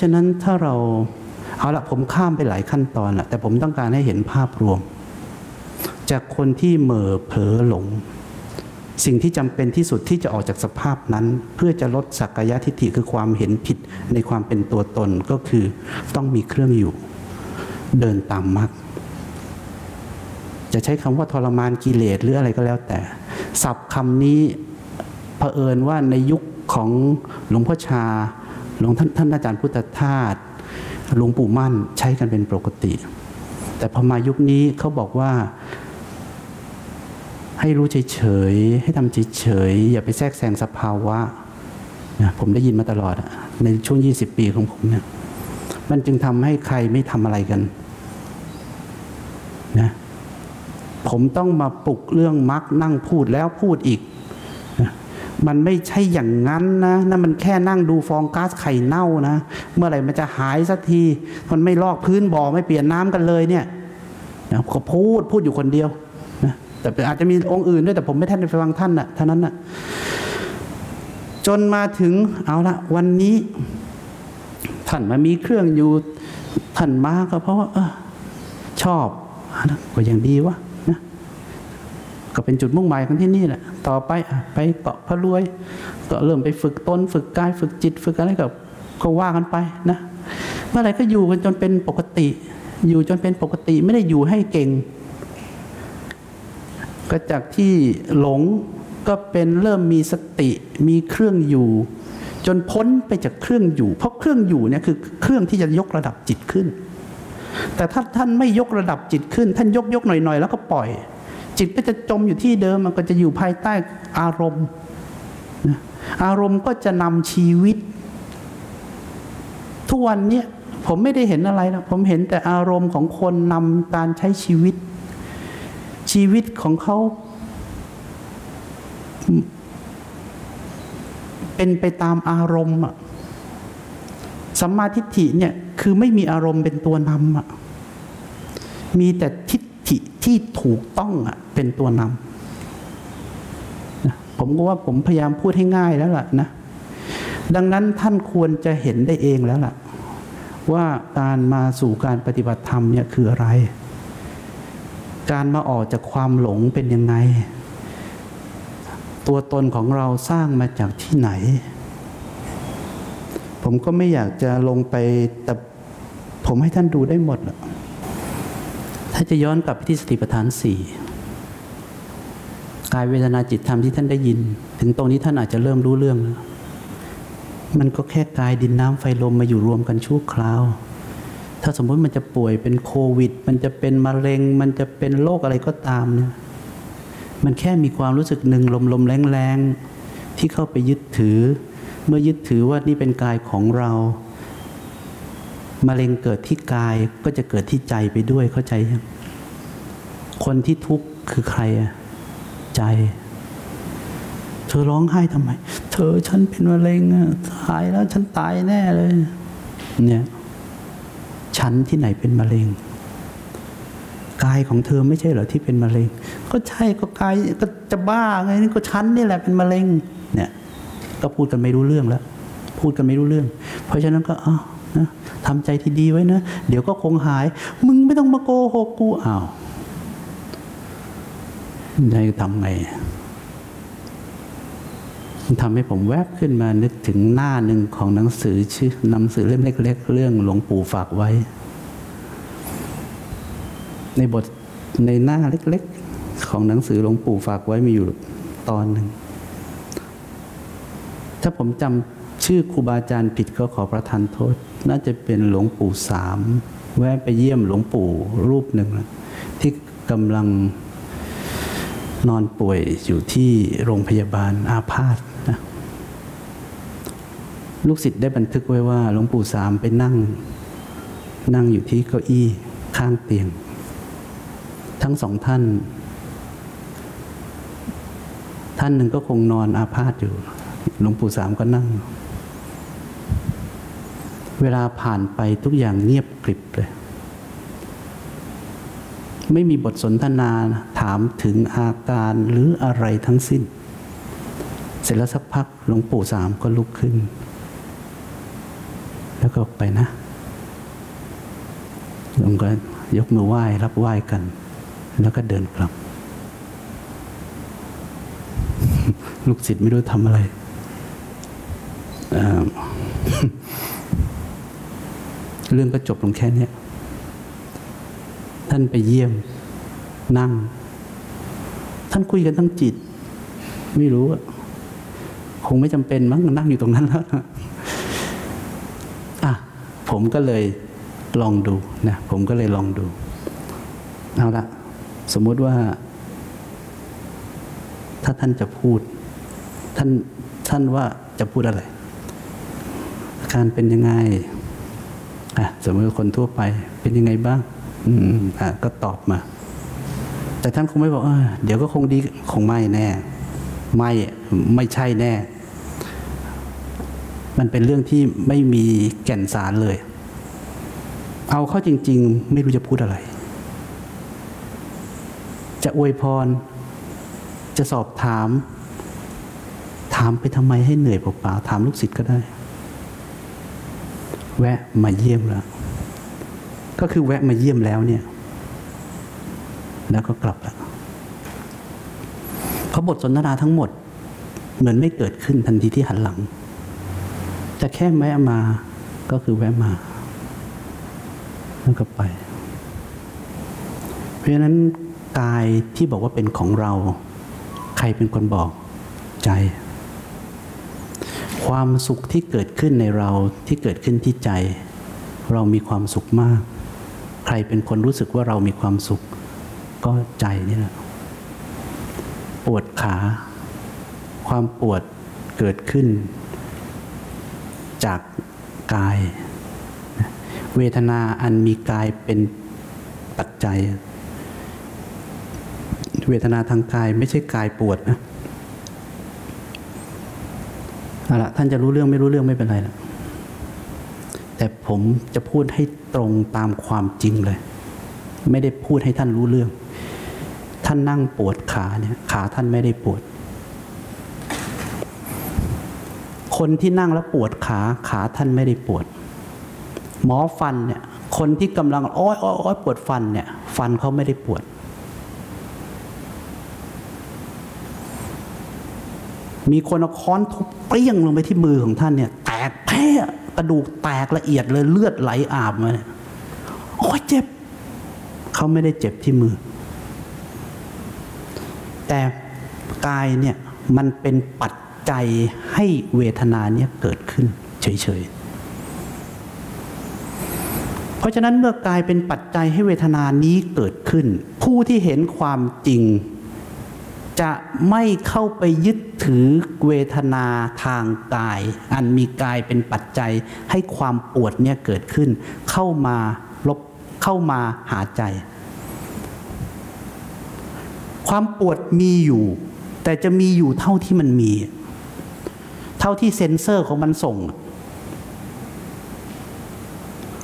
ะฉะนั้นถ้าเราเอาละผมข้ามไปหลายขั้นตอนละแต่ผมต้องการให้เห็นภาพรวม จากคนที่เหม่อเผลอหลง สิ่งที่จำเป็นที่สุดที่จะออกจากสภาพนั้น เพื่อจะลดสักกายทิฏฐิคือความเห็นผิดในความเป็นตัวตนก็คือต้องมีเครื่องอยู่ เดินตามมรรคจะใช้คำว่าทรมานกิเลสหรืออะไรก็แล้วแต่ศัพท์คำนี้เผอิญว่าในยุคของหลวงพ่อชา หลวงท่านท่านอาจารย์พุทธทาสหลวงปู่มั่นใช้กันเป็นปกติ แต่พอมายุคนี้เขาบอกว่า ให้รู้เฉยๆให้ทำเฉยๆอย่าไปแทรกแซงสภาวะนะผมได้ยินมาตลอดในช่วง 20 ปีของผมเนี่ยมันจึงทำให้ใครไม่ทำอะไรกันนะผมต้องมาปลุกเรื่องมักนั่งพูดแล้วพูดอีก มันไม่ใช่อย่างนั้นนะนั่นมันแค่นั่งดูฟองก๊าซไข่เน่านะ เมื่อไหร่มันจะหายสักที มันไม่ลอกพื้นบ่อไม่เปลี่ยนน้ำกันเลยเนี่ยนะก็พูดพูดอยู่คนเดียวนะแต่อาจจะมีองค์อื่นด้วยแต่ผมไม่ท่านไปฟังท่านนะ่ะท่านั้นนะ่ะจนมาถึงเอาละวันนี้ ท่านมามีเครื่องอยู่ท่านมาก็เพราะว่าออชอบก็ยังดีวะ ก็เป็นจุดมุ่งหมายของที่นี่แหละ ต่อไปไปเกาะพระรวย ก็เริ่มไปฝึกตนฝึกกายฝึกจิต ฝึกอะไรกับก็ว่ากันไปนะ เมื่อไรก็อยู่กันจนเป็นปกติ อยู่จนเป็นปกติไม่ได้อยู่ให้เก่ง ก็จากที่หลงก็เป็นเริ่มมีสติมีเครื่องอยู่ จนพ้นไปจากเครื่องอยู่ เพราะเครื่องอยู่เนี่ยคือเครื่องที่จะยกระดับจิตขึ้น แต่ถ้าท่านไม่ยกระดับจิตขึ้น ท่านยกยกหน่อยๆ แล้วก็ปล่อย จิตก็จะจมอยู่ที่เดิมมันก็จะอยู่ภายใต้อารมณ์ อารมณ์ก็จะนำชีวิต ทุกวันนี้ผมไม่ได้เห็นอะไรนะผมเห็นแต่อารมณ์ของคนนำการใช้ชีวิต ชีวิตของเขาเป็นไปตามอารมณ์อะสัมมาทิฏฐิเนี่ยคือไม่มีอารมณ์เป็นตัวนำอะมีแต่ทิฏฐ ที่ถูกต้องอะเป็นตัวนำนะผมก็ว่าผมพยายามพูดให้ง่ายแล้วล่ะนะ ดังนั้นท่านควรจะเห็นได้เองแล้วล่ะ ว่าการมาสู่การปฏิบัติธรรมเนี่ยคืออะไร การมาออกจากความหลงเป็นยังไง ตัวตนของเราสร้างมาจากที่ไหน ผมก็ไม่อยากจะลงไปแต่ผมให้ท่านดูได้หมดแหละ ถ้าจะย้อนกลับไปที่สติปัฏฐานสี่กายเวทนาจิตธรรมที่ท่านได้ยิน ถึงตรงนี้ท่านอาจจะเริ่มรู้เรื่องแล้วมันก็แค่กายดินน้ำไฟลมมาอยู่รวมกันชั่วคราว ถ้าสมมติมันจะป่วยเป็นโควิด มันจะเป็นมะเร็ง มันจะเป็นโรคอะไรก็ตามเนี่ยมันแค่มีความรู้สึกหนึ่งลมลมแรงแรงที่เข้าไปยึดถือ เมื่อยึดถือว่านี่เป็นกายของเรามะเร็งเกิดที่กายก็จะเกิดที่ใจไปด้วยเข้าใจยัง คนที่ทุกข์คือใครอะใจ เธอร้องไห้ทำไม เธอฉันเป็นมะเร็งอะตายแล้วฉันตายแน่เลย เนี่ย ฉันที่ไหนเป็นมะเร็งกายของเธอไม่ใช่เหรอที่เป็นมะเร็ง ก็ใช่ก็กายก็จะบ้าไงนี่ก็ฉันนี่แหละเป็นมะเร็ง เนี่ย ก็พูดกันไม่รู้เรื่องแล้ว พูดกันไม่รู้เรื่อง เพราะฉะนั้นก็อ้าวนะทำใจที่ดีไว้นะ เดี๋ยวก็คงหาย มึงไม่ต้องมาโกหกกูอ้าว ได้ทำไงมันทำให้ผมแวบขึ้นมานึกถึงหน้าหนึ่งของหนังสือชื่อหนังสือเล่มเล็ก ๆ เรื่องหลวงปู่ฝากไว้ ในบทในหน้าเล็ก ๆ ของหนังสือหลวงปู่ฝากไว้มีอยู่ตอนหนึ่ง ถ้าผมจำชื่อครูบาอาจารย์ผิดก็ขอประทานโทษ น่าจะเป็นหลวงปู่สาม แวะไปเยี่ยมหลวงปู่รูปหนึ่ง ที่กำลัง นอนป่วยอยู่ที่โรงพยาบาลอาพาธนะลูกศิษย์ได้บันทึกไว้ว่าหลวงปู่สามไปนั่ง นั่งอยู่ที่เก้าอี้ข้างเตียง ทั้งสองท่าน ท่านหนึ่งก็คงนอนอาพาธอยู่ หลวงปู่สามก็นั่ง เวลาผ่านไปทุกอย่างเงียบกริบเลย ไม่มีบทสนทนา ถามถึงอาการหรืออะไรทั้งสิ้น เสร็จแล้วสักพักหลวงปู่สามก็ลุกขึ้น แล้วก็ไปนะหลวงก็ยกมือไหว้รับไหว้กัน แล้วก็เดินกลับ ลูกศิษย์ไม่รู้ทำอะไรเเรื่องก็จบลงแค่นี้ท่านไปเยี่ยม นั่ง ท่านคุยกันทั้งจิต ไม่รู้คงไม่จำเป็นมั้งนั่งอยู่ตรงนั้นแล้วอะผมก็เลยลองดูนะผมก็เลยลองดูเอาละสมมุติว่า ถ้าท่านจะพูด ท่านท่านว่าจะพูดอะไรอาการเป็นยังไงอะสมมติคนทั่วไปเป็นยังไงบ้าง อืมอะก็ตอบมา แต่ท่านคงไม่บอกเอเดี๋ยวก็คงดีคงไม่แน่ ไม่ไม่ใช่แน่ มันเป็นเรื่องที่ไม่มีแก่นสารเลย เอาเข้าจริง ๆ ไม่รู้จะพูดอะไร จะอวยพร จะสอบถาม ถามไปทำไมให้เหนื่อยเปล่าๆถามลูกศิษย์ก็ได้ แวะมาเยี่ยมแล้ว ก็คือแวะมาเยี่ยมแล้วเนี่ย แล้วก็กลับแล้วเพราะบทสนทนาทั้งหมด เหมือนไม่เกิดขึ้นทันทีที่หันหลัง จะแค่แวะมาก็คือแวะมา แล้วก็ไป เพราะฉะนั้นกายที่บอกว่าเป็นของเรา ใครเป็นคนบอกใจ ความสุขที่เกิดขึ้นในเราที่เกิดขึ้นที่ใจ เรามีความสุขมาก ใครเป็นคนรู้สึกว่าเรามีความสุข ก็ใจนี่แหละปวดขา ความปวดเกิดขึ้น จากกาย เวทนาอันมีกายเป็นปัจจัย เวทนาทางกายไม่ใช่กายปวดนะเอาละท่านจะรู้เรื่องไม่รู้เรื่องไม่เป็นไรละแต่ผมจะพูดให้ตรงตามความจริงเลย ไม่ได้พูดให้ท่านรู้เรื่อง ท่านนั่งปวดขาเนี่ยขาท่านไม่ได้ปวด คนที่นั่งแล้วปวดขาขาท่านไม่ได้ปวด หมอฟันเนี่ยคนที่กำลังอ้อยอ้อยอ้อยปวดฟันเนี่ย ฟันเขาไม่ได้ปวด มีคนเอาค้อนทุบเปรี้ยงลงไปที่มือของท่านเนี่ย แตกแพ้กระดูกแตกละเอียดเลยเลือดไหลอาบมาเนี่ยโอ้ยเจ็บ เขาไม่ได้เจ็บที่มือ แต่กายเนี่ยมันเป็นปัจจัยให้เวทนาเนี่ยเกิดขึ้นเฉยๆ เพราะฉะนั้นเมื่อกายเป็นปัจจัยให้เวทนานี้เกิดขึ้น ผู้ที่เห็นความจริง จะไม่เข้าไปยึดถือเวทนาทางกาย อันมีกายเป็นปัจจัยให้ความปวดเนี่ยเกิดขึ้น เข้ามาลบเข้ามาหาใจ ความปวดมีอยู่ แต่จะมีอยู่เท่าที่มันมี เท่าที่เซ็นเซอร์ของมันส่ง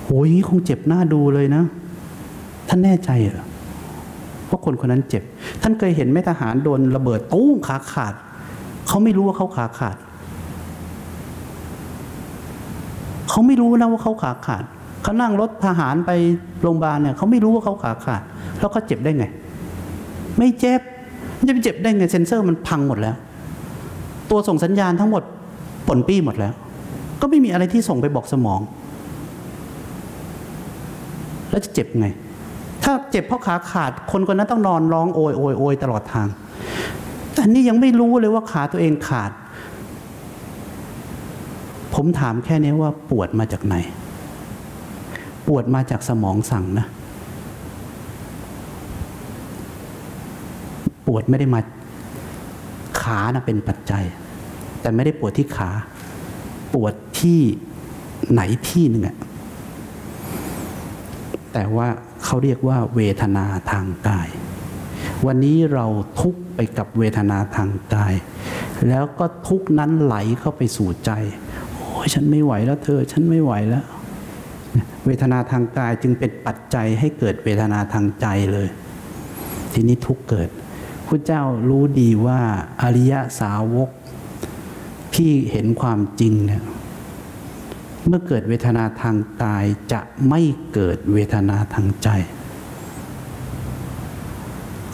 โอ้ยคงเจ็บหน้าดูเลยนะ ท่านแน่ใจเหรอเพราคนคนนั้นเจ็บ ท่านเคยเห็นแม่ทหารโดนระเบิดตู้มขาขาด เขาไม่รู้ว่าเขาขาขาด เขาไม่รู้นะว่าเขาขาขาด เขานั่งรถทหารไปโรงพยาบาลเนี่ยเขาไม่รู้ว่าเขาขาขาด แล้วเขาเจ็บได้ไง ไม่เจ็บมันจะไปเจ็บได้ไงเซ็นเซอร์มันพังหมดแล้ว ตัวส่งสัญญาณทั้งหมดปนปี้หมดแล้ว ก็ไม่มีอะไรที่ส่งไปบอกสมอง แล้วจะเจ็บไง ถ้าเจ็บเพราะขาขาดคนคนนั้นต้องนอนร้องโอยโอยโอยตลอดทาง แต่นี่ยังไม่รู้เลยว่าขาตัวเองขาด ผมถามแค่นี้ว่าปวดมาจากไหน ปวดมาจากสมองสั่งนะ วดไม่ได้มาขานะเป็นปัจจัย แต่ไม่ได้ปวดที่ขา ปวดที่ไหนที่หนึ่งอะแต่ว่าเขาเรียกว่าเวทนาทางกาย วันนี้เราทุกข์ไปกับเวทนาทางกาย แล้วก็ทุกข์นั้นไหลเข้าไปสู่ใจ โอ้ยฉันไม่ไหวแล้วเธอ ฉันไม่ไหวแล้ว เวทนาทางกายจึงเป็นปัจจัยให้เกิดเวทนาทางใจเลย ทีนี้ทุกข์เกิด พระเจ้ารู้ดีว่าอริยสาวกที่เห็นความจริงเนี่ยเมื่อเกิดเวทนาทางกายจะไม่เกิดเวทนาทางใจ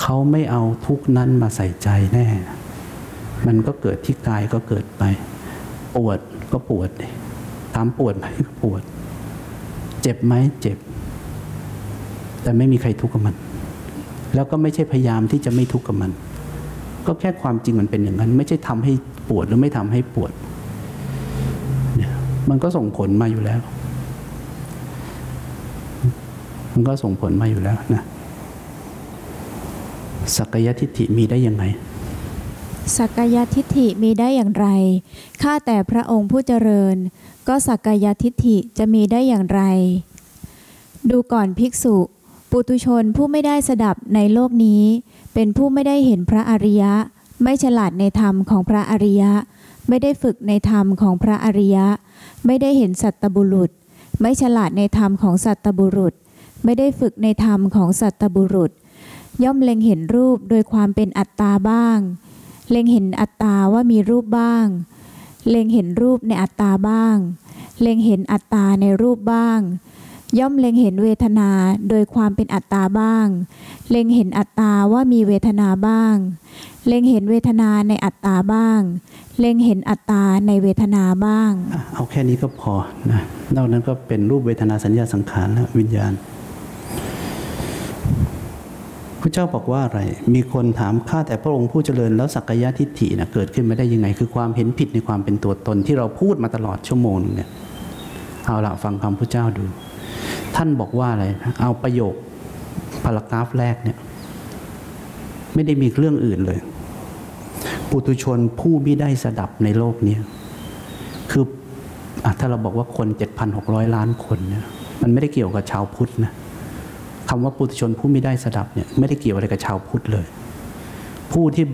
เขาไม่เอาทุกนั้นมาใส่ใจแน่ มันก็เกิดที่กายก็เกิดไป ปวดก็ปวดถามปวดไหมก็ปวด เจ็บไหมเจ็บ แต่ไม่มีใครทุกข์กับมัน แล้วก็ไม่ใช่พยายามที่จะไม่ทุกข์กับมัน ก็แค่ความจริงมันเป็นอย่างนั้น ไม่ใช่ทำให้ปวดหรือไม่ทำให้ปวดเนี่ยมันก็ส่งผลมาอยู่แล้ว มันก็ส่งผลมาอยู่แล้วนะสักยทิฏฐิมีได้ยังไงสักยทิฏฐิมีได้อย่างไร ข้าแต่พระองค์ผู้เจริญ ก็สักยทิฏฐิจะมีได้อย่างไร ดูก่อนภิกษุ ปุตุชนผู้ไม่ได้สดับในโลกนี้ เป็นผู้ไม่ได้เห็นพระอริยะ ไม่ฉลาดในธรรมของพระอริยะ ไม่ได้ฝึกในธรรมของพระอริยะ ไม่ได้เห็นสัตตบุรุษ ไม่ฉลาดในธรรมของสัตตบุรุษ ไม่ได้ฝึกในธรรมของสัตตบุรุษ ย่อมเล็งเห็นรูปโดยความเป็นอัตตาบ้าง เล็งเห็นอัตตาว่ามีรูปบ้าง เล็งเห็นรูปในอัตตาบ้าง เล็งเห็นอัตตาในรูปบ้าง ย่อมเล็งเห็นเวทนาโดยความเป็นอัตตาบ้าง เล็งเห็นอัตตาว่ามีเวทนาบ้าง เล็งเห็นเวทนาในอัตตาบ้าง เล็งเห็นอัตตาในเวทนาบ้าง เอาแค่นี้ก็พอนะ นอกนั้นก็เป็นรูปเวทนาสัญญาสังขารและวิญญาณพระเจ้าบอกว่าอะไร มีคนถามข้าแต่พระองค์ผู้เจริญแล้วสักกายทิฏฐินะเกิดขึ้นมาได้ยังไง คือความเห็นผิดในความเป็นตัวตนที่เราพูดมาตลอดชั่วโมงนึงเนี่ย เอาละฟังคำพระเจ้าดู ท่านบอกว่าอะไร เอาประโยคพารากราฟแรกเนี่ย ไม่ได้มีเรื่องอื่นเลย ปุตุชนผู้ไม่ได้สดับในโลกนี้คืออถ้าเราบอกว่าคน 7,600 ล้านคนเนี่ยมันไม่ได้เกี่ยวกับชาวพุทธนะคำว่าปุถุชนผู้ไม่ได้สดับเนี่ยไม่ได้เกี่ยวอะไรกับชาวพุทธเลย ผู้ที่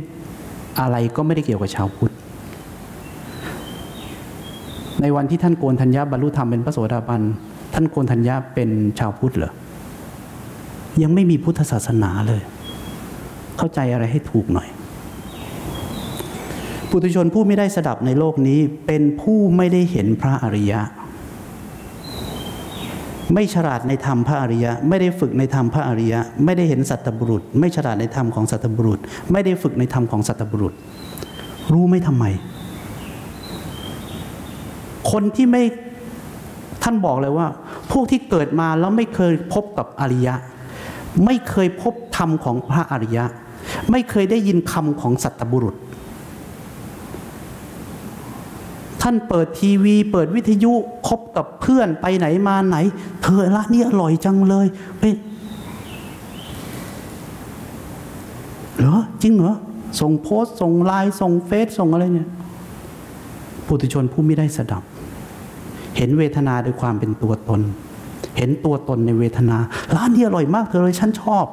อะไรก็ไม่ได้เกี่ยวกับชาวพุทธ ในวันที่ท่านโกนธัญญาบรรลุธรรมเป็นพระโสดาบัน ท่านโกนธัญญาเป็นชาวพุทธเหรอ ยังไม่มีพุทธศาสนาเลย เข้าใจอะไรให้ถูกหน่อย ปุถุชนผู้ไม่ได้สดับในโลกนี้ เป็นผู้ไม่ได้เห็นพระอริยะ ไม่ฉลาดในธรรมพระอริยะ ไม่ได้ฝึกในธรรมพระอริยะ ไม่ได้เห็นสัตบุรุษ ไม่ฉลาดในธรรมของสัตบุรุษ ไม่ได้ฝึกในธรรมของสัตบุรุษ รู้ไหมทำไม คนที่ไม่ ท่านบอกเลยว่า พวกที่เกิดมาแล้วไม่เคยพบกับอริยะ ไม่เคยพบธรรมของพระอริยะ ไม่เคยได้ยินคำของสัตบุรุษ ท่านเปิดทีวี เปิดวิทยุคบกับเพื่อนไปไหนมาไหน เธอร้านนี้อร่อยจังเลยเฮ้ยเหรอจริงเหรอส่งโพสต์ส่งไลน์ส่งเฟซส่งอะไรเนี่ยปุถุชนผู้ไม่ได้สดับ เห็นเวทนาด้วยความเป็นตัวตน เห็นตัวตนในเวทนา ร้านนี้อร่อยมากเธอเลยฉันชอบ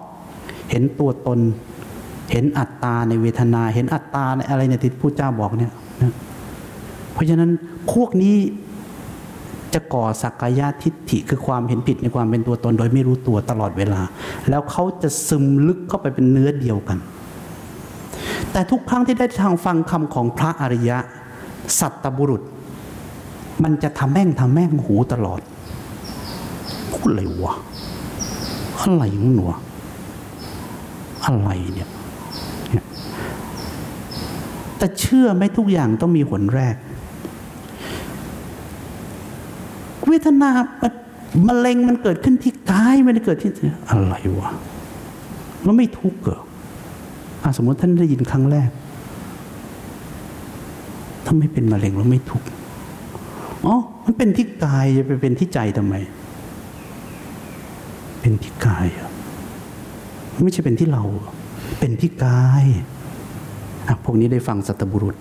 เห็นตัวตน เห็นอัตตาในเวทนา เห็นอัตตาในอะไรเนี่ยที่ผู้เจ้าบอกเนี่ยนะเพราะฉะนั้นพวกนี้จะก่อสักกายทิฏฐิคือความเห็นผิดในความเป็นตัวตน โดยไม่รู้ตัวตลอดเวลา แล้วเขาจะซึมลึกเข้าไปเป็นเนื้อเดียวกัน แต่ทุกครั้งที่ได้ทางฟังคำของพระอริยะ สัตตบุรุษ มันจะทำแม่งทำแม่งหูตลอดพูดอะไรวะอะไรของหนูอะไรเนี่ย แต่เชื่อไหมทุกอย่างต้องมีหนแรก เวทนามันมะเร็งมันเกิดขึ้นที่กายไม่ได้เกิดที่อะไรวะแล้วไม่ทุกข์เหรออสมมติท่านได้ยินครั้งแรก ถ้าไม่เป็นมะเร็งแล้วไม่ทุกข์ อ๋อ มันเป็นที่กายจะไปเป็นที่ใจทำไม เป็นที่กายไม่ใช่เป็นที่เรา เป็นที่กายอะพวกนี้ได้ฟังสัตบุรุษ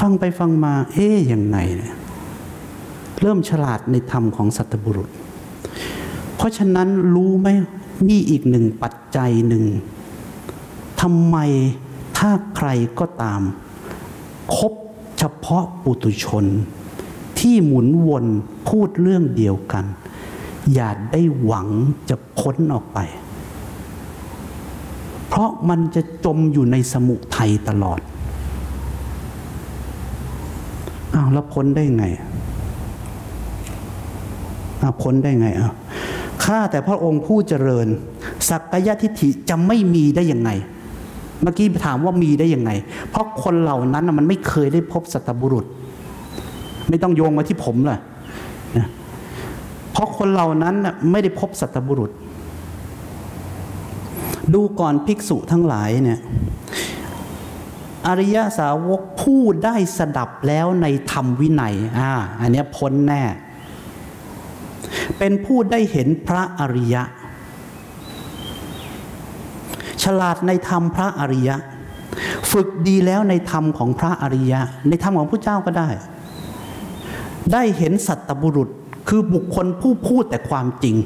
ฟังไปฟังมา เอ๊ยยังไงเนี่ยเริ่มฉลาดในธรรมของสัตบุรุษ เพราะฉะนั้นรู้ไหมนี่อีกหนึ่งปัจจัยหนึ่งทำไมถ้าใครก็ตามคบ เฉพาะปุตุชน ที่หมุนวนพูดเรื่องเดียวกัน อย่าได้หวังจะพ้นออกไป เพราะมันจะจมอยู่ในสมุทัยตลอดอ้าวแล้วพ้นได้ไงอะพ้นได้ไงอะข้าแต่พระองค์ผู้เจริญ สักกายทิฏฐิจะไม่มีได้ยังไง เมื่อกี้ถามว่ามีได้ยังไง เพราะคนเหล่านั้นมันไม่เคยได้พบสัตบุรุษ ไม่ต้องโยงมาที่ผมเลยนะเพราะคนเหล่านั้นไม่ได้พบสัตบุรุษ ดูก่อนภิกษุทั้งหลายเนี่ยอริยสาวกผู้ได้สดับแล้วในธรรมวินัยอ่าอันนี้พ้นแน่ เป็นผู้ได้เห็นพระอริยะ ลาดในธรรมพระอริยะ ฝึกดีแล้วในธรรมของพระอริยะ ในธรรมของพระเจ้าก็ได้ ได้เห็นสัตบุรุษคือบุคคลผู้พูดแต่ความจริง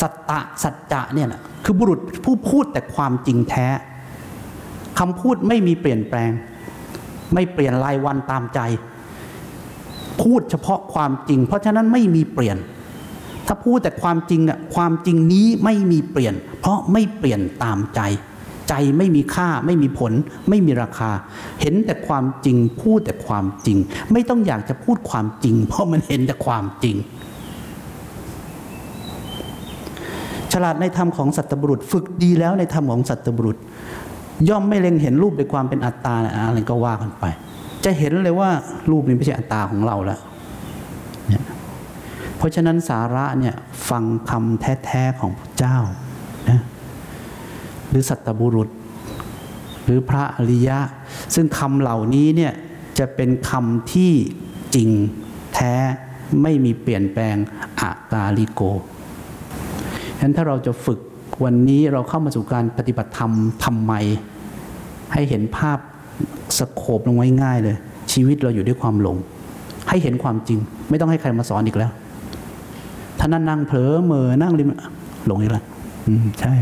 สัตตะสัจจะเนี่ยแหละคือบุรุษผู้พูดแต่ความจริงแท้คำพูดไม่มีเปลี่ยนแปลง ไม่เปลี่ยนรายวันตามใจ พูดเฉพาะความจริง เพราะฉะนั้นไม่มีเปลี่ยน ถ้าพูดแต่ความจริงอะความจริงนี้ไม่มีเปลี่ยน เพราะไม่เปลี่ยนตามใจ ใจไม่มีค่าไม่มีผล ไม่มีราคา เห็นแต่ความจริง พูดแต่ความจริง ไม่ต้องอยากจะพูดความจริง เพราะมันเห็นแต่ความจริง ฉลาดในธรรมของสัตบุรุษ ฝึกดีแล้วในธรรมของสัตบุรุษ ย่อมไม่เล็งเห็นรูปในความเป็นอัตตาอะไรก็ว่ากันไป จะเห็นเลยว่ารูปนี้ไม่ใช่อัตตาของเราแล้ว ราะฉะนั้นสาระเนี่ยฟังคำแท้ๆของพระเจ้านะหรือสัตบุรุษ หรือพระอริยะ ซึ่งคำเหล่านี้เนี่ยจะเป็นคำที่จริงแท้ไม่มีเปลี่ยนแปลงอากาลิโกฉะนั้นถ้าเราจะฝึกวันนี้เราเข้ามาสู่การปฏิบัติธรรมทำไม ให้เห็นภาพสโคบลงไว้ง่ายเลย ชีวิตเราอยู่ด้วยความหลง ให้เห็นความจริง ไม่ต้องให้ใครมาสอนอีกแล้ว ถ้านั่นนั่งเผลอเมอนั่งริมหลงอีกแล้วอืมใช่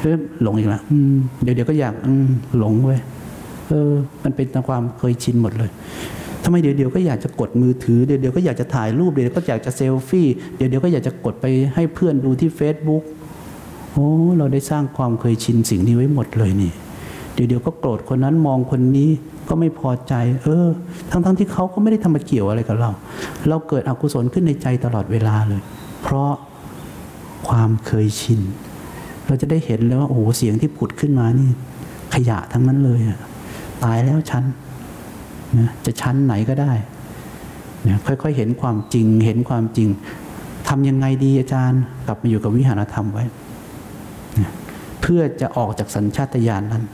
เออหลงอีกแล้วอืมเดี๋ยวเดี๋ยวก็อยากอืมหลงเว้ยเออ มันเป็นตามความเคยชินหมดเลยทำไมเดี๋ยวเดี๋ยวก็อยากจะกดมือถือเดี๋ยวเดี๋ยวก็อยากจะถ่ายรูปเดี๋ยวเดี๋ยวก็อยากจะเซลฟี่เดี๋ยวเดี๋ยวก็อยากจะกดไปให้เพื่อนดูที่ Facebook โอ้เราได้สร้างความเคยชินสิ่งนี้ไว้หมดเลยนี่ เดี๋ยวเดี๋ยวก็โกรธคนนั้นมองคนนี้ ก็ไม่พอใจ เออ ทั้งๆทที่เขาก็ไม่ได้ทำมาเกี่ยวอะไรกับเรา เราเกิดอกุศลขึ้นในใจตลอดเวลาเลย เพราะความเคยชิน เราจะได้เห็นเลยว่าโอ้โหเสียงที่ผุดขึ้นมานี่ ขยะทั้งนั้นเลยอะตายแล้วชั้นนะจะชั้นไหนก็ได้นะค่อยๆเห็นความจริงเห็นความจริงทำยังไงดีอาจารย์ กลับมาอยู่กับวิหารธรรมไว้นะเพื่อจะออกจากสัญชาตญาณนั้น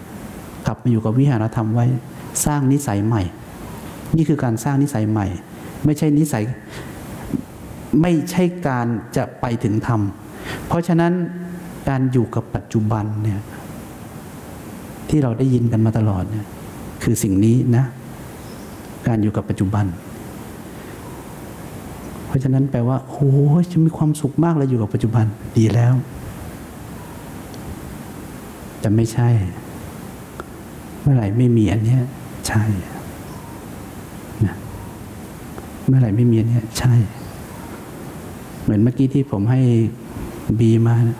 กลับมาอยู่กับวิหารธรรมไว้ สร้างนิสัยใหม่ นี่คือการสร้างนิสัยใหม่ ไม่ใช่นิสัยไม่ใช่การจะไปถึงธรรม เพราะฉะนั้นการอยู่กับปัจจุบันเนี่ยที่เราได้ยินกันมาตลอดเนี่ยคือสิ่งนี้นะ การอยู่กับปัจจุบัน เพราะฉะนั้นแปลว่าโอ้ยจะมีความสุขมากเลยอยู่กับปัจจุบันดีแล้ว แต่ไม่ใช่ เมื่อไหร่ไม่มีอันเนี้ย ใช่นะเมื่อไหร่ไม่มีนเนี้ยใช่ เหมือนเมื่อกี้ที่ผมให้บีมานะ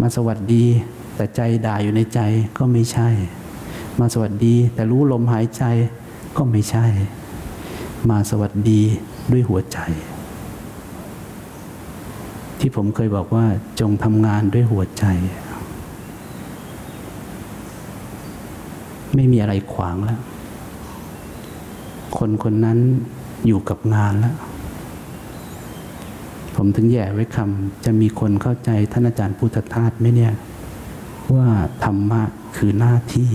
มาสวัสดี แต่ใจด่าอยู่ในใจก็ไม่ใช่ มาสวัสดี แต่รู้ลมหายใจก็ไม่ใช่ มาสวัสดีด้วยหัวใจ ที่ผมเคยบอกว่าจงทำงานด้วยหัวใจ ไม่มีอะไรขวางแล้ว คนคนนั้นอยู่กับงานแล้ว ผมถึงแย่ไว้คำจะมีคนเข้าใจท่านอาจารย์พุทธทาสไหมเนี่ย ว่าธรรมะคือหน้าที่